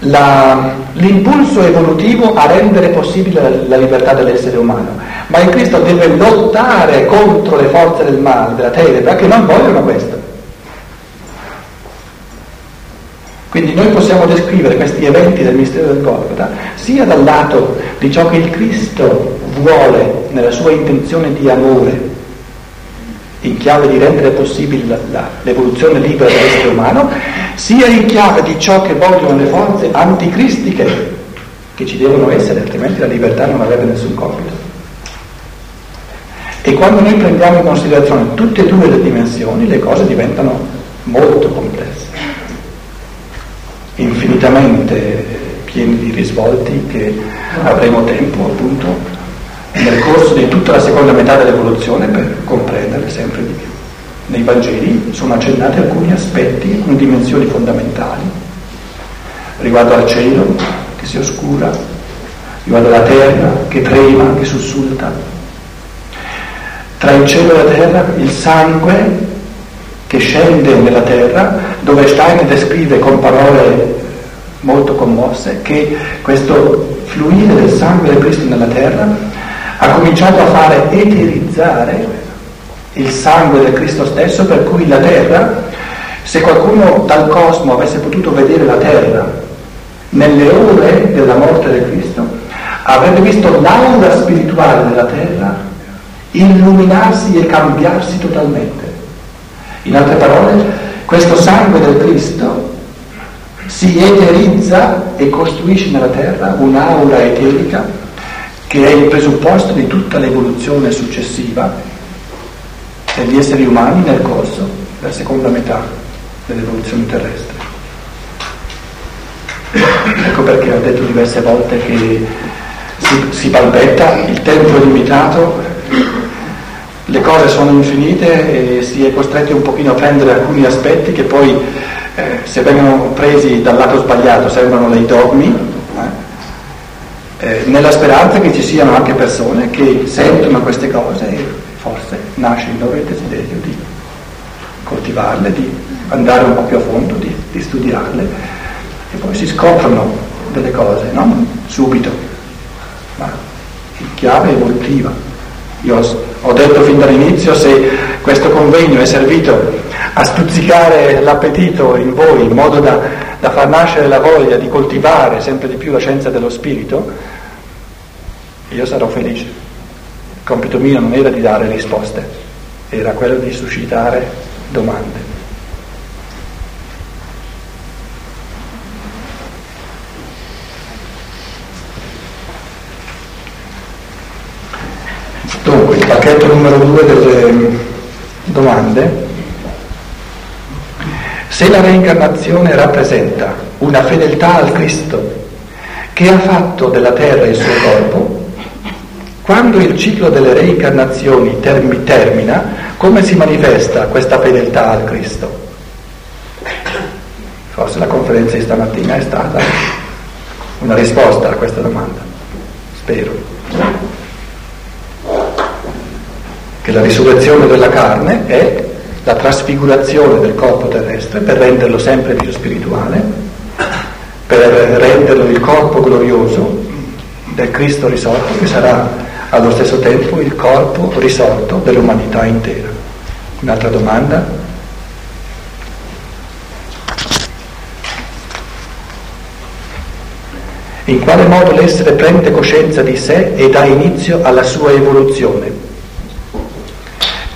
la, l'impulso evolutivo a rendere possibile la, la, libertà dell'essere umano. Ma il Cristo deve lottare contro le forze del male, della tenebra, che non vogliono questo. Quindi noi possiamo descrivere questi eventi del mistero del Golgota sia dal lato di ciò che il Cristo vuole nella sua intenzione di amore, in chiave di rendere possibile la, la, l'evoluzione libera dell'essere umano, sia in chiave di ciò che vogliono le forze anticristiche che ci devono essere, altrimenti la libertà non avrebbe nessun compito. E quando noi prendiamo in considerazione tutte e due le dimensioni, le cose diventano molto complesse infinitamente pieni di risvolti che avremo tempo appunto nel corso di tutta la seconda metà dell'evoluzione per comprendere sempre di più. Nei Vangeli sono accennati alcuni aspetti, alcune dimensioni fondamentali riguardo al cielo che si oscura, riguardo alla terra che trema, che sussulta. Tra il cielo e la terra il sangue che scende nella terra, dove Stein descrive con parole molto commosse che questo fluire del sangue del Cristo nella terra ha cominciato a fare eterizzare il sangue del Cristo stesso, per cui la terra, se qualcuno dal cosmo avesse potuto vedere la terra nelle ore della morte del Cristo, avrebbe visto l'aura spirituale della terra illuminarsi e cambiarsi totalmente. In altre parole, questo sangue del Cristo si eterizza e costruisce nella terra un'aura eterica che è il presupposto di tutta l'evoluzione successiva degli esseri umani nel corso della seconda metà dell'evoluzione terrestre. Ecco perché ho detto diverse volte che si, si balbetta, il tempo è limitato, le cose sono infinite e si è costretti un pochino a prendere alcuni aspetti che poi eh, se vengono presi dal lato sbagliato sembrano dei dogmi, eh, nella speranza che ci siano anche persone che sentono queste cose e forse nasce in loro il desiderio di coltivarle, di andare un po' più a fondo, di, di studiarle e poi si scoprono delle cose, non subito, ma in chiave evolutiva. Io ho detto fin dall'inizio se questo convegno è servito a stuzzicare l'appetito in voi in modo da, da far nascere la voglia di coltivare sempre di più la scienza dello spirito, io sarò felice. Il compito mio non era di dare risposte, era quello di suscitare domande. Dunque, il pacchetto numero due delle mm, domande. Se la reincarnazione rappresenta una fedeltà al Cristo che ha fatto della terra il suo corpo, quando il ciclo delle reincarnazioni term- termina, come si manifesta questa fedeltà al Cristo? Forse la conferenza di stamattina è stata una risposta a questa domanda, spero. Che la risurrezione della carne è la trasfigurazione del corpo terrestre per renderlo sempre più spirituale, per renderlo il corpo glorioso del Cristo risorto che sarà allo stesso tempo il corpo risorto dell'umanità intera. Un'altra domanda? In quale modo l'essere prende coscienza di sé e dà inizio alla sua evoluzione?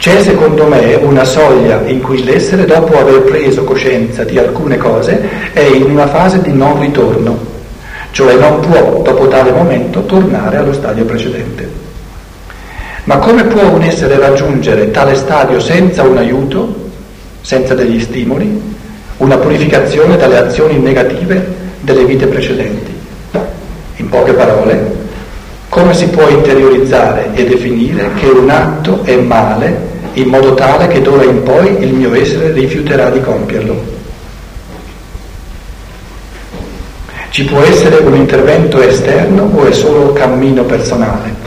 C'è secondo me una soglia in cui l'essere, dopo aver preso coscienza di alcune cose, è in una fase di non ritorno, cioè non può, dopo tale momento, tornare allo stadio precedente. Ma come può un essere raggiungere tale stadio senza un aiuto, senza degli stimoli, una purificazione dalle azioni negative delle vite precedenti? In poche parole, come si può interiorizzare e definire che un atto è male in modo tale che d'ora in poi il mio essere rifiuterà di compierlo? Ci può essere un intervento esterno o è solo cammino personale?